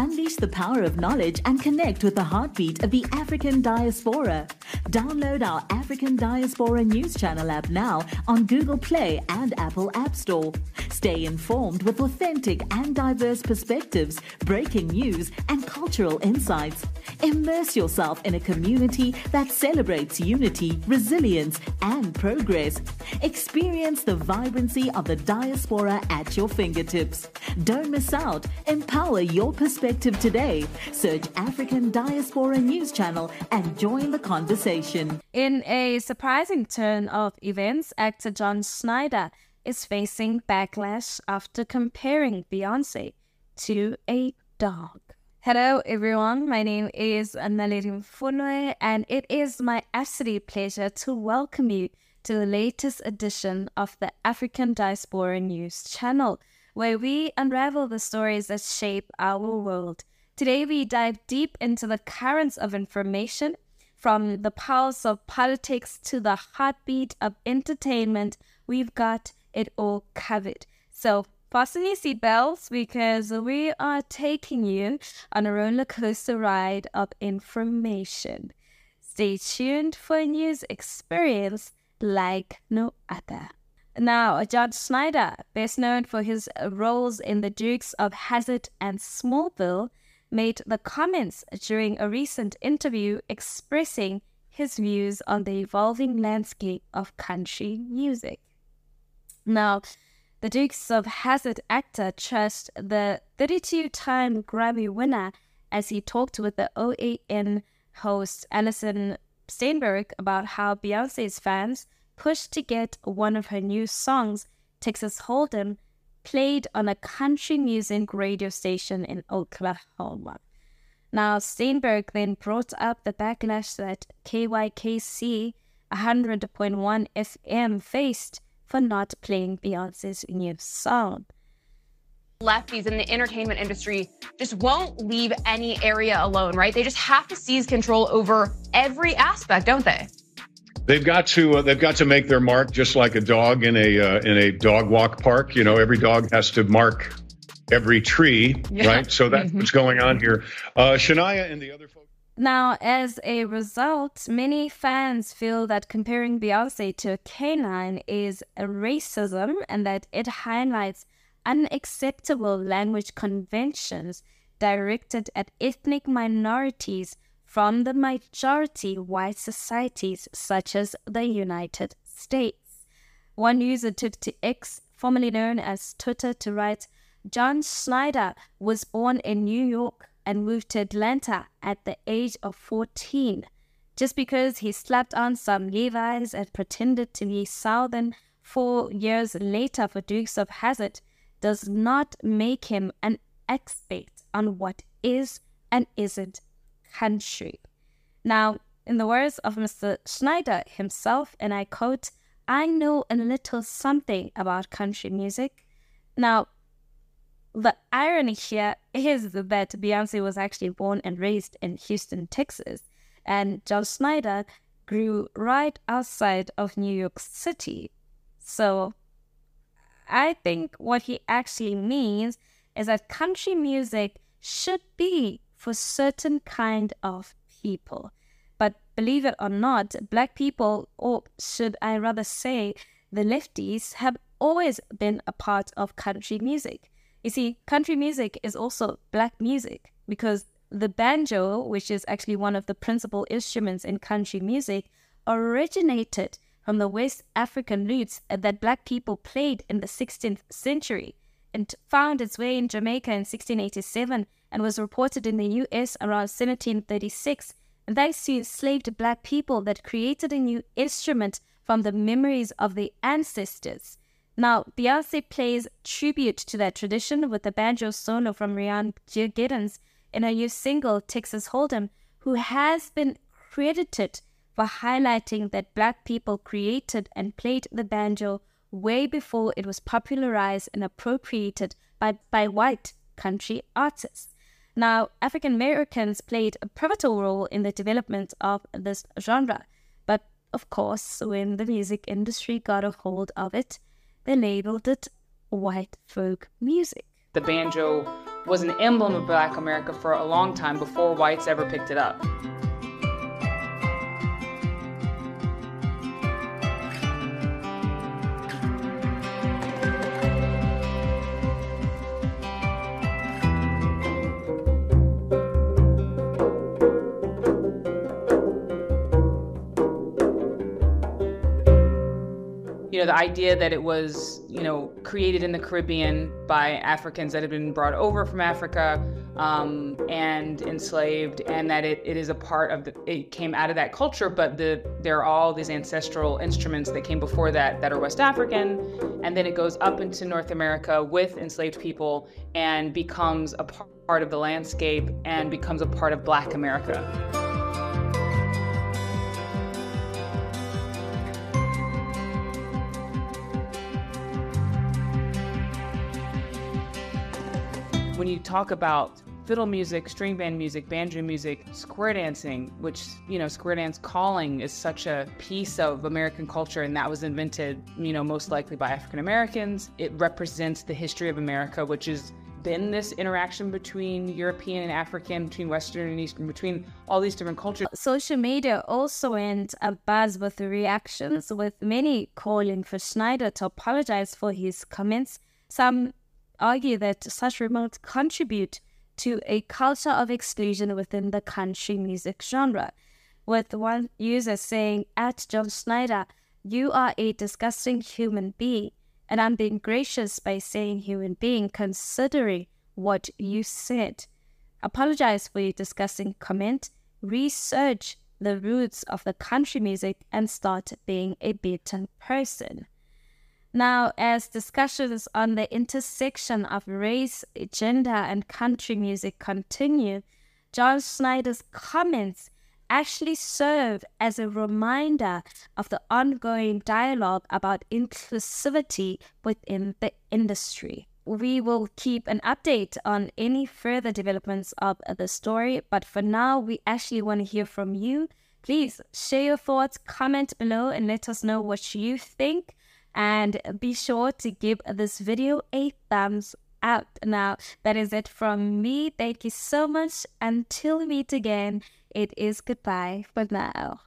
Unleash the power of knowledge and connect with the heartbeat of the African diaspora. Download our African Diaspora News Channel app now on Google Play and Apple App Store. Stay informed with authentic and diverse perspectives, breaking news, and cultural insights. Immerse yourself in a community that celebrates unity, resilience, and progress. Experience the vibrancy of the diaspora at your fingertips. Don't miss out. Empower your perspective today. Search African Diaspora News Channel and join the conversation. In a surprising turn of events, actor John Schneider is facing backlash after comparing Beyonce to a dog. Hello, everyone. My name is Naledi Mfoloe, and it is my absolute pleasure to welcome you to the latest edition of the African Diaspora News channel, where we unravel the stories that shape our world. Today, we dive deep into the currents of information from the pulse of politics to the heartbeat of entertainment. We've got it all covered. So, fasten your seatbelts because we are taking you on a roller coaster ride of information. Stay tuned for a news experience like no other. Now, John Schneider, best known for his uh, roles in The Dukes of Hazzard and Smallville, made the comments during a recent interview expressing his views on the evolving landscape of country music. Now, the Dukes of Hazzard actor trust the 32 time Grammy winner as he talked with the OAN host Alison Steinberg about how Beyonce's fans pushed to get one of her new songs, Texas Hold'em, played on a country music radio station in Oklahoma. Now, Steinberg then brought up the backlash that KYKC 100.1 FM faced for not playing Beyonce's new song. Lefties in the entertainment industry just won't leave any area alone, right? They just have to seize control over every aspect, don't they? They've got to uh, they've got to make their mark just like a dog in a uh, in a dog walk park. You know, every dog has to mark every tree, yeah. right? So that's mm-hmm. what's going on here. Uh, Shania and the other folks. Now, as a result, many fans feel that comparing Beyonce to a canine is a racism and that it highlights unacceptable language conventions directed at ethnic minorities from the majority white societies such as the United States. One user took to X, formerly known as Twitter, to write John Schneider was born in New York and moved to Atlanta at the age of 14. Just because he slapped on some Levi's and pretended to be Southern four years later for Dukes of Hazzard does not make him an expert on what is and isn't country. Now, in the words of Mr. Schneider himself, and I quote, I know a little something about country music. Now, the irony here is that Beyonce was actually born and raised in Houston, Texas, and John Schneider grew right outside of New York City. So I think what he actually means is that country music should be for certain kind of people. But believe it or not, black people, or should I rather say, the lefties, have always been a part of country music. You see, country music is also black music because the banjo, which is actually one of the principal instruments in country music, originated from the West African roots that black people played in the 16th century and found its way in Jamaica in 1687 and was reported in the US around 1736. And thanks to enslaved black people that created a new instrument from the memories of the ancestors. Now, Beyonce plays tribute to that tradition with the banjo solo from Rhiannon Giddens in her new single, Texas Hold'em, who has been credited for highlighting that black people created and played the banjo way before it was popularized and appropriated by, by white country artists. Now, African Americans played a pivotal role in the development of this genre, but of course, when the music industry got a hold of it, they labeled it white folk music. The banjo was an emblem of Black America for a long time before whites ever picked it up. Know, the idea that it was, you know, created in the Caribbean by Africans that had been brought over from Africa um, and enslaved, and that it, it is a part of the, it came out of that culture, but the, there are all these ancestral instruments that came before that that are West African, and then it goes up into North America with enslaved people and becomes a part of the landscape and becomes a part of Black America. When you talk about fiddle music, string band music, banjo music, square dancing, which, you know, square dance calling is such a piece of American culture and that was invented, you know, most likely by African Americans. It represents the history of America, which has been this interaction between European and African, between Western and Eastern, between all these different cultures. Social media also went abuzz with the reactions, with many calling for Schneider to apologize for his comments. Some argue that such remarks contribute to a culture of exclusion within the country music genre, with one user saying, at John Schneider, you are a disgusting human being, and I'm being gracious by saying human being considering what you said. Apologize for your disgusting comment, research the roots of the country music, and start being a better person. Now, as discussions on the intersection of race, gender, and country music continue, John Schneider's comments actually serve as a reminder of the ongoing dialogue about inclusivity within the industry. We will keep an update on any further developments of the story, but for now, we actually want to hear from you. Please share your thoughts, comment below, and let us know what you think and be sure to give this video a thumbs up. Now, that is it from me. Thank you so much. Until we meet again, it is goodbye for now.